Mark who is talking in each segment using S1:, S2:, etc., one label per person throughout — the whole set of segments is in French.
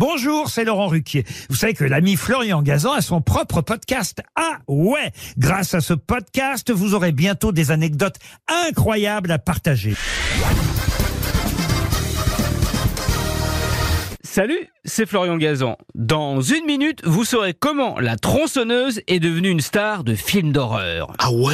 S1: Bonjour, c'est Laurent Ruquier. Vous savez que l'ami Florian Gazan a son propre podcast. Ah ouais Grâce à ce podcast, vous aurez bientôt des anecdotes incroyables à partager.
S2: Salut, c'est Florian Gazan. Dans une minute, vous saurez comment la tronçonneuse est devenue une star de films d'horreur.
S3: Ah ouais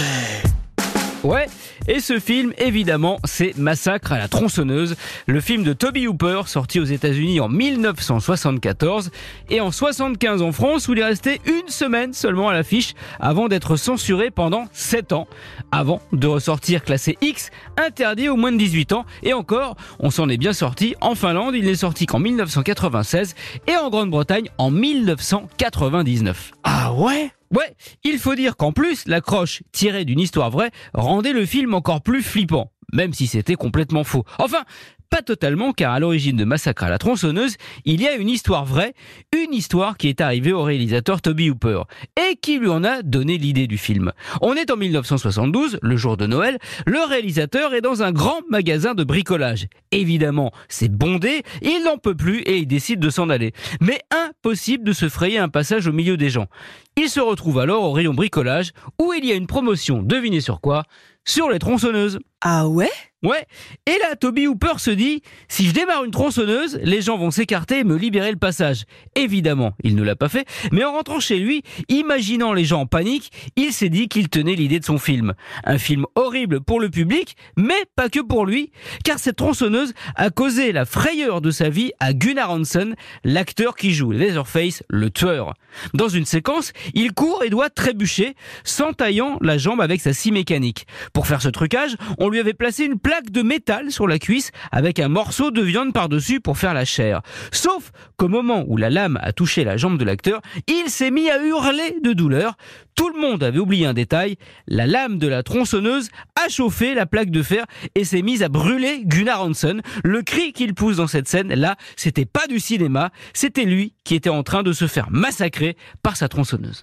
S2: Ouais, et ce film, évidemment, c'est Massacre à la tronçonneuse, le film de Toby Hooper, sorti aux États-Unis en 1974 et en 75 en France, où il est resté une semaine seulement à l'affiche avant d'être censuré pendant 7 ans, avant de ressortir classé X, interdit aux moins de 18 ans. Et encore, on s'en est bien sorti. En Finlande, il n'est sorti qu'en 1996 et en Grande-Bretagne en 1999.
S3: Ah ouais?
S2: Ouais, il faut dire qu'en plus, la croche tirée d'une histoire vraie rendait le film encore plus flippant, même si c'était complètement faux. Enfin, pas totalement, car à l'origine de Massacre à la tronçonneuse, il y a une histoire vraie, une histoire qui est arrivée au réalisateur Toby Hooper, et qui lui en a donné l'idée du film. On est en 1972, le jour de Noël, le réalisateur est dans un grand magasin de bricolage. Évidemment, c'est bondé, il n'en peut plus et il décide de s'en aller. Mais impossible de se frayer un passage au milieu des gens. Il se retrouve alors au rayon bricolage, où il y a une promotion, devinez sur quoi Sur les tronçonneuses.
S4: Ah ouais?
S2: Ouais. Et là, Toby Hooper se dit, si je démarre une tronçonneuse, les gens vont s'écarter et me libérer le passage. Évidemment, il ne l'a pas fait, mais en rentrant chez lui, imaginant les gens en panique, il s'est dit qu'il tenait l'idée de son film. Un film horrible pour le public, mais pas que pour lui, car cette tronçonneuse a causé la frayeur de sa vie à Gunnar Hansen, l'acteur qui joue Leatherface, le tueur. Dans une séquence, il court et doit trébucher, s'entaillant la jambe avec sa scie mécanique. Pour faire ce trucage, on lui avait placé une plaque de métal sur la cuisse avec un morceau de viande par-dessus pour faire la chair. Sauf qu'au moment où la lame a touché la jambe de l'acteur, il s'est mis à hurler de douleur. Tout le monde avait oublié un détail, la lame de la tronçonneuse a chauffé la plaque de fer et s'est mise à brûler Gunnar Hansen. Le cri qu'il pousse dans cette scène, là, c'était pas du cinéma, c'était lui qui était en train de se faire massacrer par sa tronçonneuse.